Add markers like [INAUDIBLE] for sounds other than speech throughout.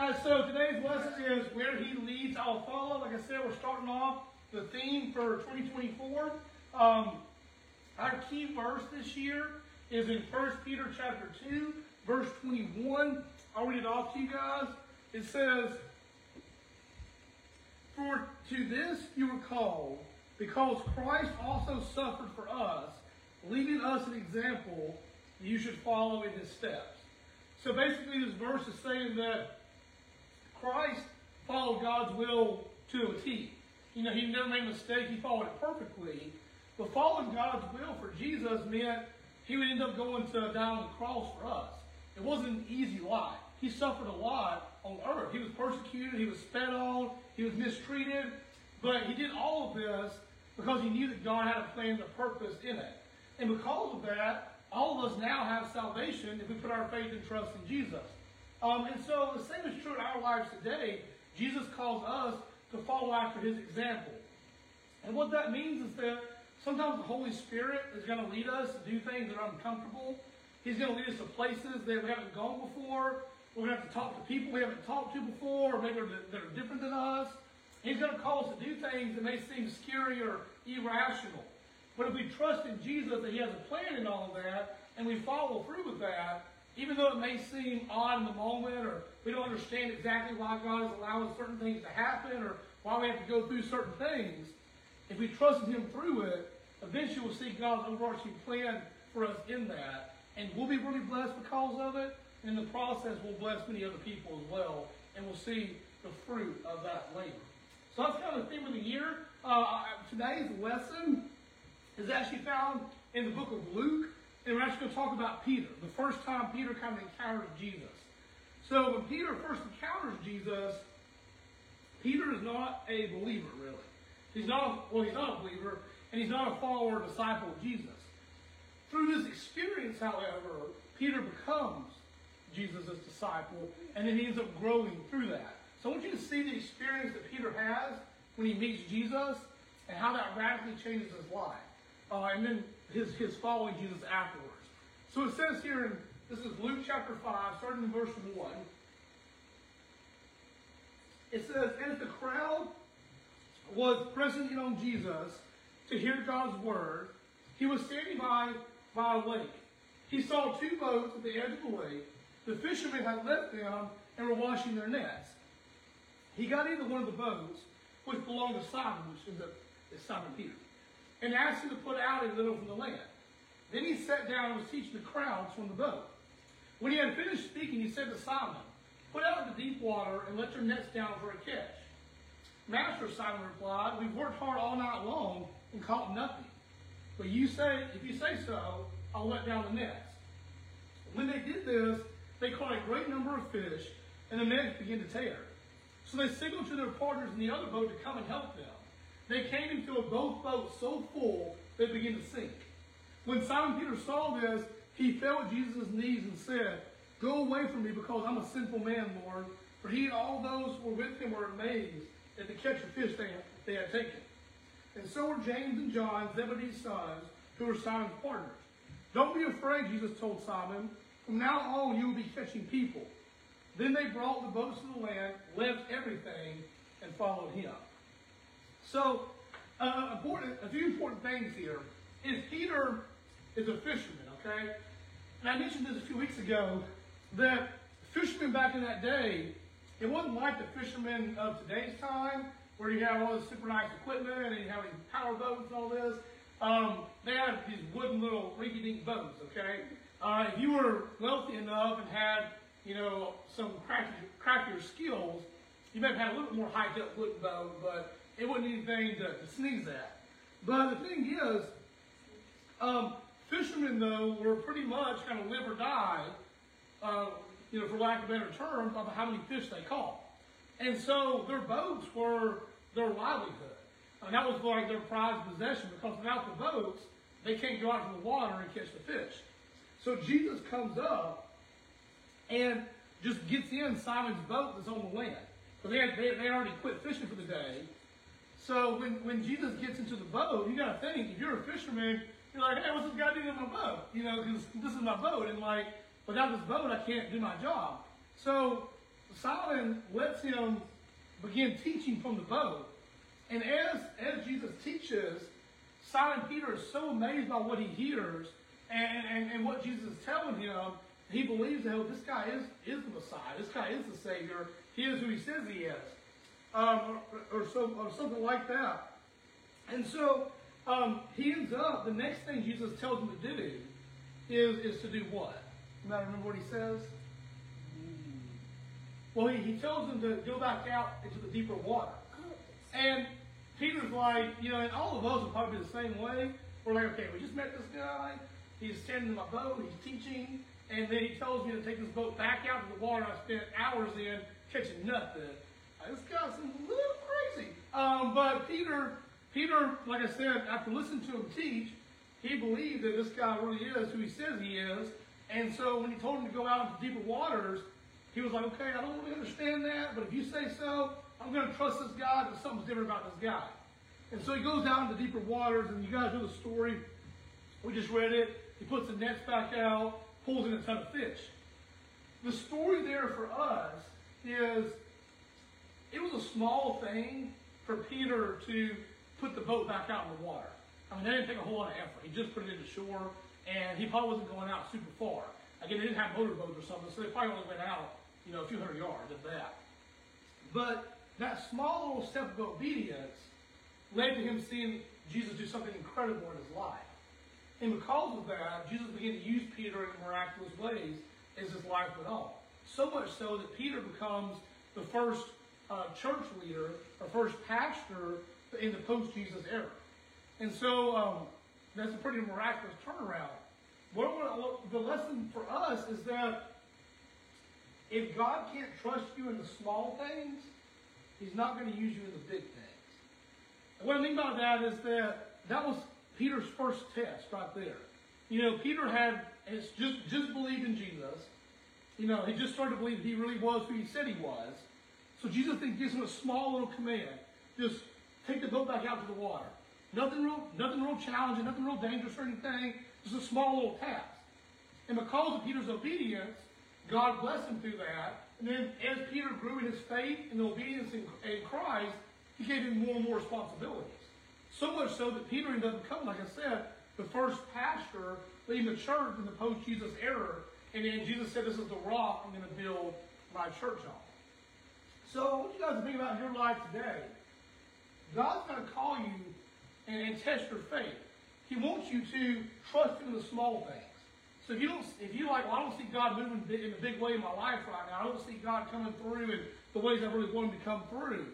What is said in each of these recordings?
So today's lesson is where he leads, I'll follow. Like I said, we're starting off the theme for 2024. Um, our key verse this year is in 1 Peter chapter 2, verse 21. I'll read it off to you guys. It says, For to this you were called, because Christ also suffered for us, leaving us an example you should follow in his steps. So basically, this verse is saying that Christ followed God's will to a T. You know, he never made a mistake. He followed it perfectly. But following God's will for Jesus meant he would end up going to die on the cross for us. It wasn't an easy life. He suffered a lot on earth. He was persecuted. He was spat on. He was mistreated. But he did all of this because he knew that God had a plan and a purpose in it. And because of that, all of us now have salvation if we put our faith and trust in Jesus. Um, and so the same is true in our lives today. Jesus calls us to follow after his example. And what that means is that sometimes the Holy Spirit is going to lead us to do things that are uncomfortable. He's going to lead us to places that we haven't gone before. We're going to have to talk to people we haven't talked to before, or maybe that are different than us. He's going to call us to do things that may seem scary or irrational. But if we trust in Jesus that He has a plan in all of that, and we follow through with that, even though it may seem odd in the moment, or we don't understand exactly why God is allowing certain things to happen, or why we have to go through certain things, if we trust Him through it, eventually we'll see God's overarching plan for us in that. And we'll be really blessed because of it. And in the process, we'll bless many other people as well. And we'll see the fruit of that labor. So that's kind of the theme of the year. Uh, today's lesson is actually found in the book of Luke. And we're actually going to talk about Peter, the first time Peter kind of encounters Jesus. So when Peter first encounters Jesus, Peter is not a believer, really. He's not, well, he's not a believer, and he's not a follower or disciple of Jesus. Through this experience, however, Peter becomes Jesus' disciple, and then he ends up growing through that. So I want you to see the experience that Peter has when he meets Jesus and how that radically changes his life. Uh, and then his, his following Jesus afterwards. So it says here in this is Luke chapter 5, starting in verse 1. It says, As the crowd was pressing in on Jesus to hear God's word, he was standing by by a lake. He saw two boats at the edge of the lake. The fishermen had left them and were washing their nets. He got into one of the boats, which belonged to Simon, which is Simon Peter, and asked him to put out a little from the land. Then he sat down and was teaching the crowds from the boat. When he had finished speaking, he said to Simon, Put out into deep water and let your nets down for a catch. Master, Simon replied, We've worked hard all night long and caught nothing. But you say, if you say so, I'll let down the nets. When they did this, they caught a great number of fish, and the nets began to tear. So they signaled to their partners in the other boat to come and help them. They came and filled both boats so full they began to sink. When Simon Peter saw this, he fell at Jesus' knees and said, Go away from me because I'm a sinful man, Lord. For he and all those who were with him were amazed at the catch of fish they had, they had taken. And so were James and John, Zebedee's sons, who were Simon's partners. Don't be afraid, Jesus told Simon. From now on, you will be catching people. Then they brought the boats to the land, left everything, and followed him. So, uh, important, a few important things here is Peter is a fisherman, okay? And I mentioned this a few weeks ago that fishermen back in that day, it wasn't like the fishermen of today's time where you have all this super nice equipment and you have these power boats and all this. Um, they had these wooden little rinky-dink boats, okay? Uh, if you were wealthy enough and had, you know, some crafty, craftier skills, you may have had a little bit more high-tech wooden boat, but it wasn't anything to, to sneeze at. But the thing is, um, fishermen, though, were pretty much kind of live or die, uh, you know, for lack of better terms, of how many fish they caught. And so their boats were their livelihood. And that was like their prized possession because without the boats, they can't go out to the water and catch the fish. So Jesus comes up and just gets in Simon's boat that's on the land. So they had, they, they already quit fishing for the day. So when, when Jesus gets into the boat, you got to think, if you're a fisherman, you're like, hey, what's this guy doing in my boat? You know, because this is my boat. And like, without this boat, I can't do my job. So Simon lets him begin teaching from the boat. And as, as Jesus teaches, Simon Peter is so amazed by what he hears and, and, and what Jesus is telling him, he believes that oh, this guy is, is the Messiah. This guy is the Savior. He is who he says he is. Um, or, or, so, or something like that. And so um, he ends up, the next thing Jesus tells him to do is, is to do what? You might remember what he says? Well, he, he tells him to go back out into the deeper water. And Peter's like, you know, and all of us will probably be the same way. We're like, okay, we just met this guy. He's standing in my boat. He's teaching. And then he tells me to take this boat back out to the water I spent hours in catching nothing. This guy's a little crazy. Um, but Peter, Peter, like I said, after listening to him teach, he believed that this guy really is who he says he is. And so when he told him to go out into deeper waters, he was like, okay, I don't really understand that, but if you say so, I'm going to trust this guy, but something's different about this guy. And so he goes down into deeper waters, and you guys know the story. We just read it. He puts the nets back out, pulls in a ton of fish. The story there for us is it was a small thing for Peter to put the boat back out in the water. I mean, that didn't take a whole lot of effort. He just put it into shore, and he probably wasn't going out super far. Again, they didn't have motorboats or something, so they probably only went out, you know, a few hundred yards, at that. But that small little step of obedience led to him seeing Jesus do something incredible in his life. And because of that, Jesus began to use Peter in miraculous ways as his life went on. So much so that Peter becomes the first uh, church leader or first pastor in the post-Jesus era. And so um, that's a pretty miraculous turnaround. What, what, the lesson for us is that if God can't trust you in the small things, He's not going to use you in the big things. And what I mean by that is that that was Peter's first test right there. You know, Peter had just just believed in Jesus. You know, he just started to believe he really was who he said he was. So Jesus then gives him a small little command. Just take the boat back out to the water. Nothing real, nothing real challenging, nothing real dangerous or anything. Just a small little task. And because of Peter's obedience, God blessed him through that. And then as Peter grew in his faith and obedience in, in Christ, he gave him more and more responsibilities. So much so that Peter ended up becoming, like I said, the first pastor leading the church in the post-Jesus era. And then Jesus said, this is the rock I'm going to build my church on. So what want you guys think about your life today. God's going to call you and, and test your faith. He wants you to trust Him in the small things. So if you don't, if you like, well, I don't see God moving in a big way in my life right now. I don't see God coming through in the ways I really want Him to come through.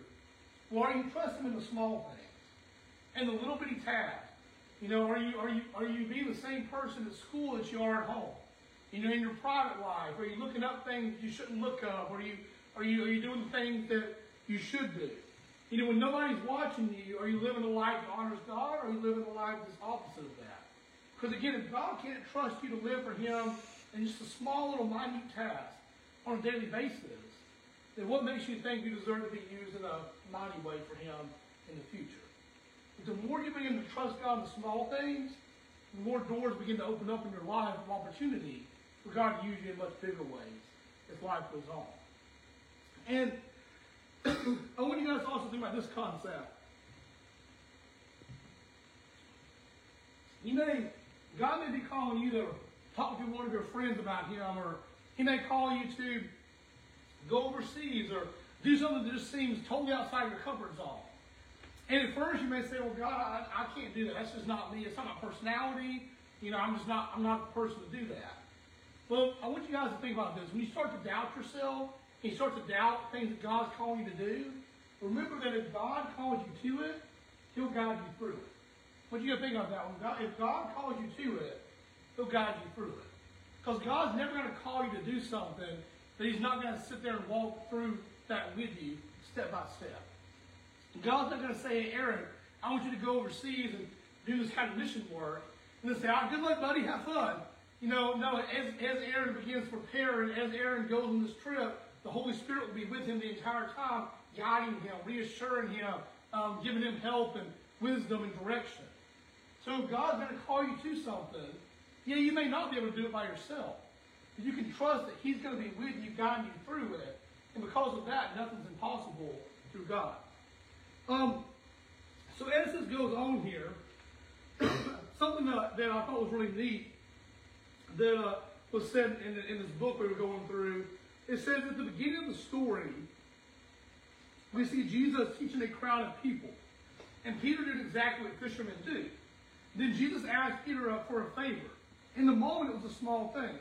Well, are you trusting in the small things and the little bitty tasks? You know, are you are you are you being the same person at school that you are at home? You know, in your private life, are you looking up things you shouldn't look up? Are you are you are you doing things that you should do? You know, when nobody's watching you, are you living a life that honors God, or are you living a life that's opposite of that? Because again, if God can't trust you to live for Him in just a small little minute task on a daily basis, then what makes you think you deserve to be used in a mighty way for Him in the future? But the more you begin to trust God in the small things, the more doors begin to open up in your life of opportunity for God to use you in much bigger ways as life goes on. And I want you guys to also think about this concept. You may, God may be calling you to talk to one of your friends about Him, or He may call you to go overseas or do something that just seems totally outside your comfort zone. And at first you may say, well, God, I, I can't do that. That's just not me. It's not my personality. You know, I'm just not, I'm not the person to do that. Well, I want you guys to think about this. When you start to doubt yourself, and you start to doubt things that God's calling you to do, remember that if God calls you to it, He'll guide you through it. What you got to think about that? one? God, if God calls you to it, He'll guide you through it. Because God's never going to call you to do something that He's not going to sit there and walk through that with you step by step. God's not going to say, Aaron, I want you to go overseas and do this kind of mission work. And then say, oh, good luck, buddy, have fun. You know, no, as, as Aaron begins preparing, as Aaron goes on this trip, the Holy Spirit will be with him the entire time, guiding him, reassuring him, um, giving him help and wisdom and direction. So God's going to call you to something, yeah, you may not be able to do it by yourself. But you can trust that He's going to be with you, guiding you through it. And because of that, nothing's impossible through God. Um, so as this goes on here, [COUGHS] something that, that I thought was really neat that uh, was said in, in this book we were going through. It says at the beginning of the story, we see Jesus teaching a crowd of people. And Peter did exactly what fishermen do. Then Jesus asked Peter up for a favor. In the moment, it was a small thing.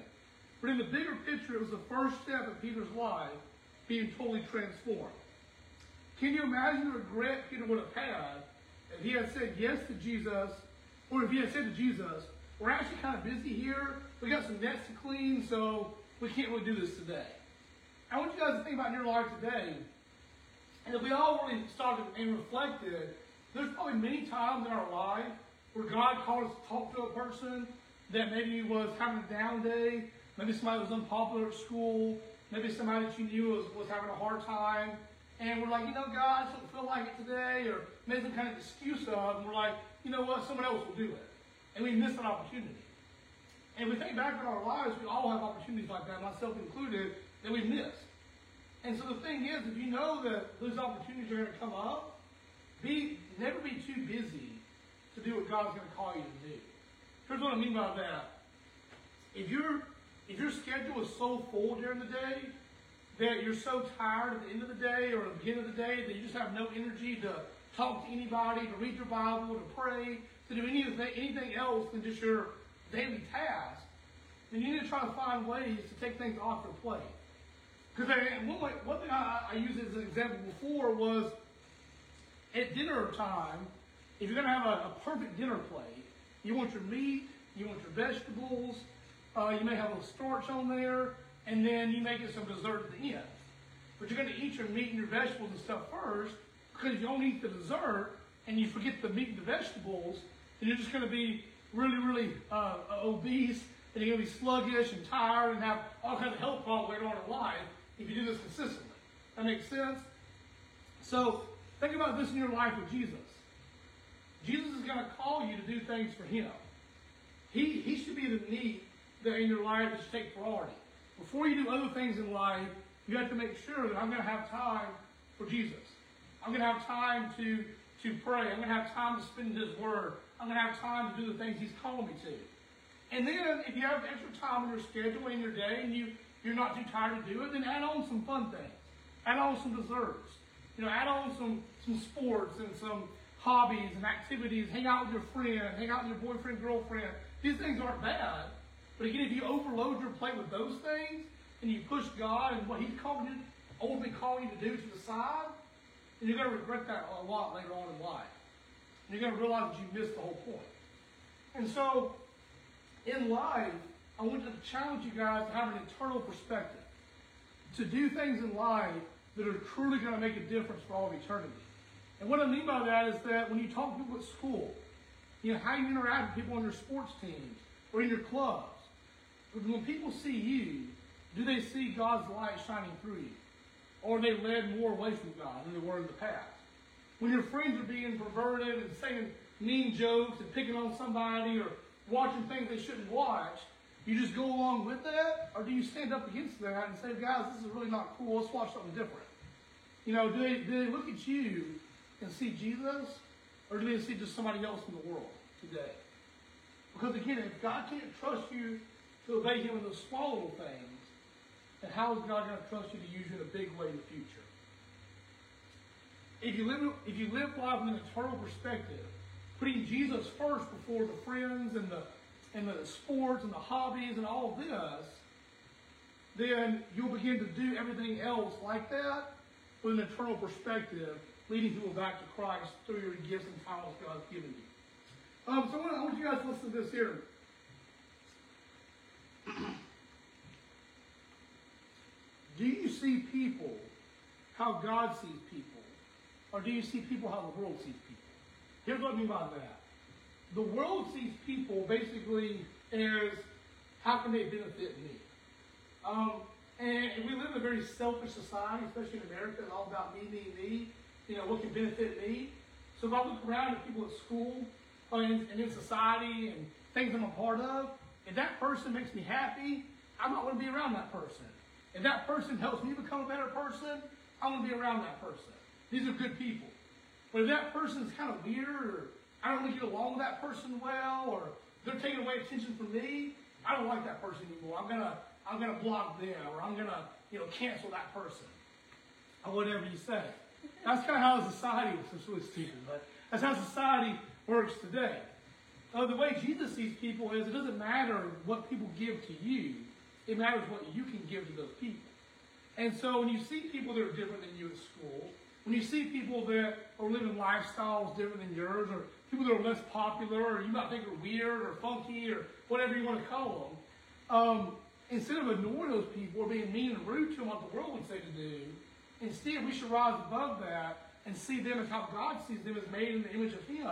But in the bigger picture, it was the first step of Peter's life being totally transformed. Can you imagine the regret Peter would have had if he had said yes to Jesus, or if he had said to Jesus, we're actually kind of busy here. We got some nets to clean, so we can't really do this today. I want you guys to think about your life today. And if we all really started and reflected, there's probably many times in our life where God called us to talk to a person that maybe was having a down day, maybe somebody was unpopular at school, maybe somebody that you knew was, was having a hard time, and we're like, you know, God, I don't feel like it today, or made some kind of excuse of, and we're like, you know what, someone else will do it. And we miss an opportunity. And we think back in our lives, we all have opportunities like that, myself included, that we miss. And so the thing is, if you know that those opportunities are going to come up, be never be too busy to do what God's going to call you to do. Here's what I mean by that. If your if your schedule is so full during the day that you're so tired at the end of the day or the beginning of the day that you just have no energy to talk to anybody, to read your Bible, to pray, to do anything, anything else than just your daily task, then you need to try to find ways to take things off your plate. Because one, way, one thing I, I used as an example before was at dinner time, if you're going to have a, a, perfect dinner plate, you want your meat, you want your vegetables, uh, you may have a little starch on there, and then you may get some dessert at the end. But you're going to eat your meat and your vegetables and stuff first, because if you don't eat the dessert and you forget the meat and the vegetables, then you're just going to be really, really uh, obese, and you're going to be sluggish and tired and have all kinds of health problems later on in life if you do this consistently. That makes sense? So think about this in your life with Jesus. Jesus is going to call you to do things for him. He, he should be the need that in your life that should take priority. Before you do other things in life, you have to make sure that I'm going to have time for Jesus. I'm going to have time to, to pray. I'm going to have time to spend His Word. I'm going to have time to do the things He's calling me to. And then, if you have extra time in your schedule in your day and you, you're not too tired to do it, then add on some fun things. Add on some desserts. You know, add on some, some sports and some hobbies and activities. Hang out with your friend. Hang out with your boyfriend, girlfriend. These things aren't bad. But again, if you overload your plate with those things and you push God and what He's calling you, ultimately calling you to do to the side, then you're going to regret that a lot later on in life. And you're going to realize that you missed the whole point. And so, in life, I want to challenge you guys to have an eternal perspective. To do things in life that are truly going to make a difference for all of eternity. And what I mean by that is that when you talk to people at school, you know, how you interact with people on your sports teams or in your clubs, when people see you, do they see God's light shining through you? Or are they led more away from God than they were in the past? When your friends are being perverted and saying mean jokes and picking on somebody or watching things they shouldn't watch, you just go along with that? Or do you stand up against that and say, guys, this is really not cool, let's watch something different? You know, do they, do they look at you and see Jesus? Or do they see just somebody else in the world today? Because again, if God can't trust you to obey Him in those small little things, then how is God going to trust you to use you in a big way in the future? If you live, if you live life in an eternal perspective, putting Jesus first before the friends and the and the sports and the hobbies and all this, then you'll begin to do everything else like that with an eternal perspective, leading people back to Christ through your gifts and talents God's given you. Um, so I want you guys to listen to this here. [CLEARS THROAT] do you see people how God sees people? Or do you see people how the world sees people? Here's what I mean by that. The world sees people basically as how can they benefit me? Um, and we live in a very selfish society, especially in America, it's all about me, me, me. You know, what can benefit me? So if I look around at people at school and in society and things I'm a part of, if that person makes me happy, I might going to be around that person. If that person helps me become a better person, I want to be around that person. These are good people. But if that person is kind of weird, or I don't really get along with that person well, or they're taking away attention from me, I don't like that person anymore. I'm gonna I'm gonna block them, or I'm gonna you know cancel that person, or whatever you say. That's kind of how society, essentially speaking, but that's how society works today. Uh, the way Jesus sees people is it doesn't matter what people give to you, it matters what you can give to those people. And so when you see people that are different than you at school, when you see people that are living lifestyles different than yours, or people that are less popular, or you might think are weird or funky, or whatever you want to call them, um, instead of ignoring those people or being mean and rude to them like the world would say to do, instead we should rise above that and see them as how God sees them as made in the image of Him,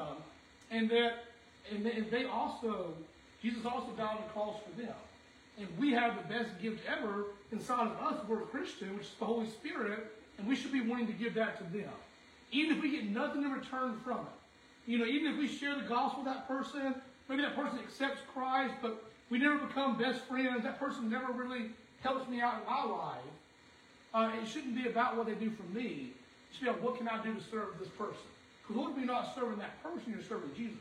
and that and they also Jesus also died on the cross for them. And we have the best gift ever inside of us. We're a Christian, which is the Holy Spirit, and we should be wanting to give that to them. Even if we get nothing in return from it. You know, even if we share the gospel with that person, maybe that person accepts Christ, but we never become best friends. That person never really helps me out in my life. Uh, it shouldn't be about what they do for me. It should be about what can I do to serve this person. Because what if you're not serving that person, you're serving Jesus.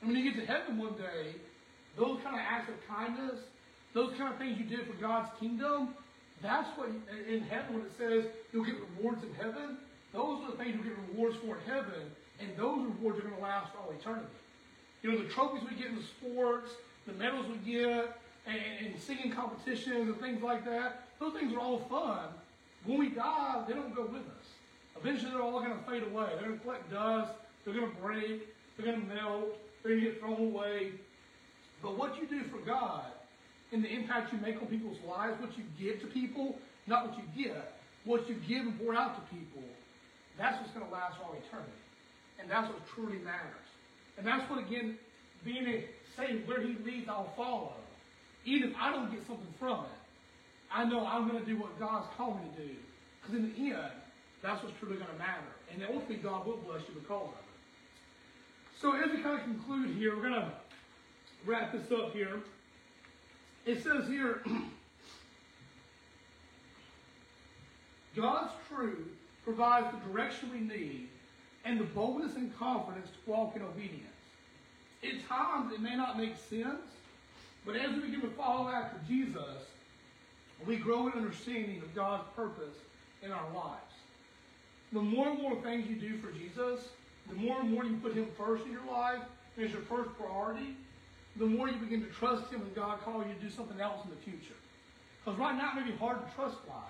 And when you get to heaven one day, those kind of acts of kindness, those kind of things you did for God's kingdom, that's what in heaven when it says you'll get rewards in heaven, those are the things you'll get rewards for in heaven, and those rewards are going to last all eternity. You know, the trophies we get in the sports, the medals we get, and, and singing competitions and things like that, those things are all fun. When we die, they don't go with us. Eventually, they're all going to fade away. They're going to collect dust. They're going to break. They're going to melt. They're going to get thrown away. But what you do for God and the impact you make on people's lives, what you give to people, not what you get, what you give and pour out to people, that's what's going to last all eternity. And that's what truly matters. And that's what, again, being a saying where he leads, I'll follow. Even if I don't get something from it, I know I'm going to do what God's called me to do. Because in the end, that's what's truly going to matter. And ultimately, God will bless you because of it. So as we kind of conclude here, we're going to wrap this up here. It says here, [CLEARS THROAT] God's truth provides the direction we need and the boldness and confidence to walk in obedience. At times, it may not make sense, but as we begin to follow after Jesus, we grow in understanding of God's purpose in our lives. The more and more things you do for Jesus, the more and more you put Him first in your life, as your first priority, the more you begin to trust Him when God calls you to do something else in the future. Because right now it may be hard to trust God.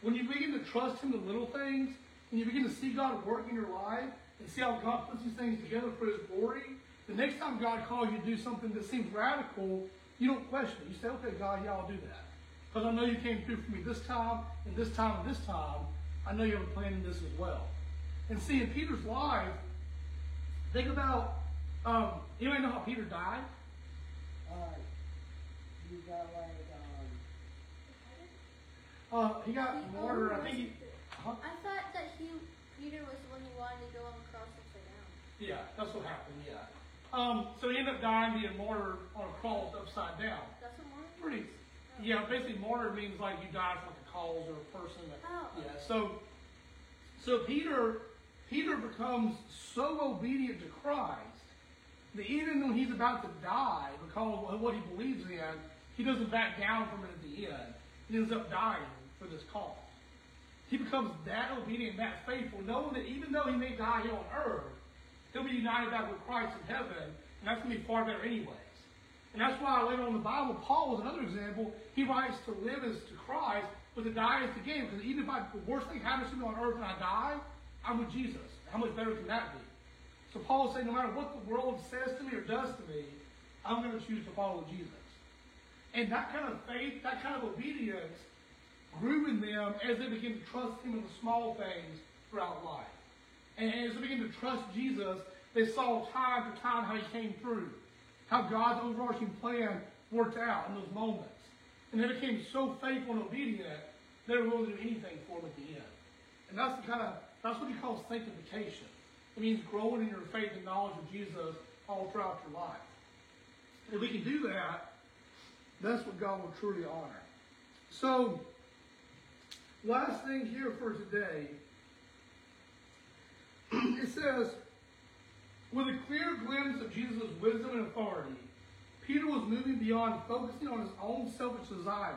When you begin to trust Him in little things, and you begin to see God work in your life, and see how God puts these things together for His glory, the next time God calls you to do something that seems radical, you don't question it. You say, okay, God, yeah, I'll do that. Because I know you came through for me this time, and this time, and this time. I know you have a plan in this as well. And see, in Peter's life, think about, um, anybody know how Peter died? Uh, you got like, um, Uh, he got martyred. I think he. Huh? I thought that he, Peter was the one who wanted to go on cross upside down. Yeah, that's what happened. Yeah. Um, so he ended up dying, being martyred on a cross upside down. That's what Martin Pretty. Yeah, basically martyr means like you die for like a cause or a person. That, Oh. Yeah. So, so Peter, Peter becomes so obedient to Christ that even when he's about to die because of what he believes in, he doesn't back down from it at the end. He ends up dying for this cause. He becomes that obedient, that faithful, knowing that even though he may die here on earth, he'll be united back with Christ in heaven, and that's going to be far better anyways. And that's why later on in the Bible, Paul is another example. He writes to live as to Christ, but to die is to gain. Because even if I, the worst thing happens to me on earth and I die, I'm with Jesus. How much better can that be? So Paul is saying, no matter what the world says to me or does to me, I'm going to choose to follow Jesus. And that kind of faith, that kind of obedience, grew in them as they began to trust Him in the small things throughout life. And as they began to trust Jesus, they saw time after time how He came through, how God's overarching plan worked out in those moments. And they became so faithful and obedient, they were willing to do anything for Him at the end. And that's the kind of that's what He calls sanctification. It means growing in your faith and knowledge of Jesus all throughout your life. If we can do that, that's what God will truly honor. So, last thing here for today. [CLEARS THROAT] it says, with a clear glimpse of Jesus' wisdom and authority, Peter was moving beyond focusing on his own selfish desires.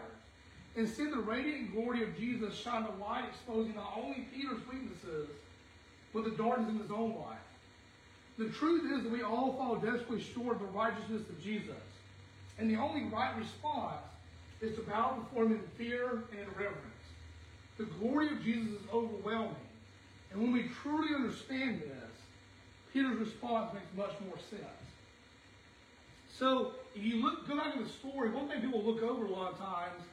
Instead, the radiant glory of Jesus shined a light exposing not only Peter's weaknesses, but the darkness in his own life. The truth is that we all fall desperately short of the righteousness of Jesus. And the only right response is to bow before him in fear and reverence. The glory of Jesus is overwhelming. And when we truly understand this, Peter's response makes much more sense. So if you look, go back to the story, one thing people look over a lot of times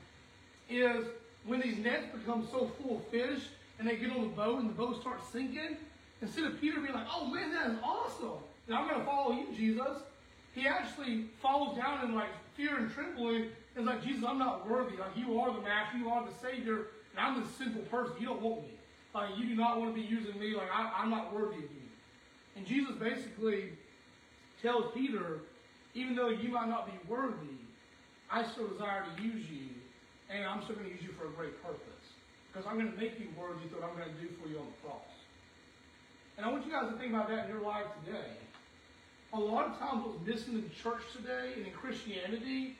is when these nets become so full of fish and they get on the boat and the boat starts sinking, instead of Peter being like, oh man, that is awesome. And I'm going to follow you, Jesus. He actually falls down in like fear and trembling and is like, Jesus, I'm not worthy. Like you are the master, you are the savior, and I'm a simple person. You don't want me. Like you do not want to be using me. Like I, I'm not worthy of you. And Jesus basically tells Peter, even though you might not be worthy, I still desire to use you, and I'm still going to use you for a great purpose. Because I'm going to make you worthy through what I'm going to do for you on the cross. And I want you guys to think about that in your life today. A lot of times what's missing in the church today and in Christianity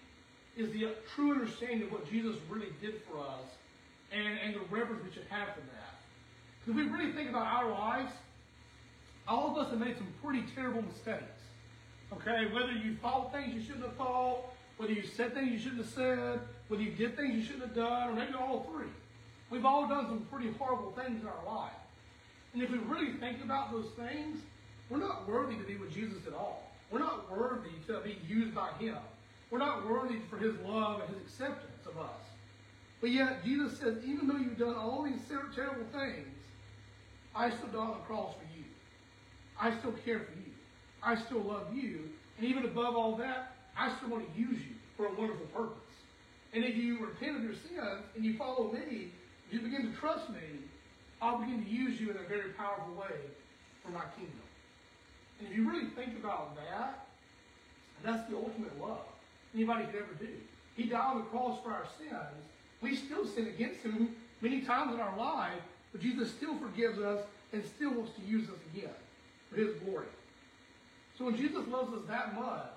is the true understanding of what Jesus really did for us and, and the reverence we should have for that. Because if we really think about our lives, all of us have made some pretty terrible mistakes. Okay, whether you thought things you shouldn't have thought, whether you said things you shouldn't have said, whether you did things you shouldn't have done, or maybe all three. We've all done some pretty horrible things in our life. And if we really think about those things, we're not worthy to be with Jesus at all. We're not worthy to be used by Him. We're not worthy for His love and His acceptance of us. But yet, Jesus says, even though you've done all these terrible things, I still died on the cross for you. I still care for you. I still love you. And even above all that, I still want to use you for a wonderful purpose. And if you repent of your sins and you follow me, you begin to trust me, I'll begin to use you in a very powerful way for my kingdom. And if you really think about that, that's the ultimate love anybody could ever do. He died on the cross for our sins. We still sin against him many times in our life, but Jesus still forgives us and still wants to use us again for his glory. So when Jesus loves us that much,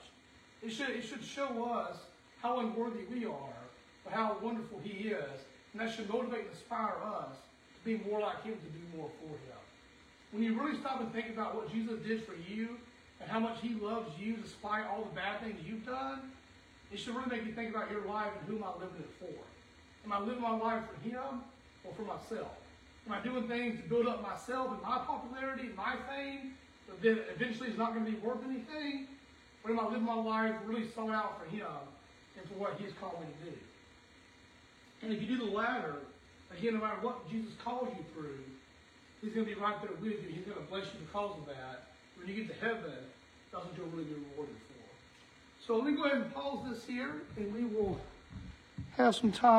it should, it should show us how unworthy we are, but how wonderful he is. And that should motivate and inspire us to be more like him, to do more for him. When you really stop and think about what Jesus did for you and how much he loves you despite all the bad things you've done, it should really make you think about your life and who am I living it for? Am I living my life for him or for myself? Am I doing things to build up myself and my popularity and my fame that then eventually it's not going to be worth anything? Or am I living my life really sought out for him and for what he's called me to do? And if you do the latter, again, no matter what Jesus calls you through, he's going to be right there with you. He's going to bless you because of that. When you get to heaven, that's what you'll really be rewarded for. So let me go ahead and pause this here, and we will have some time.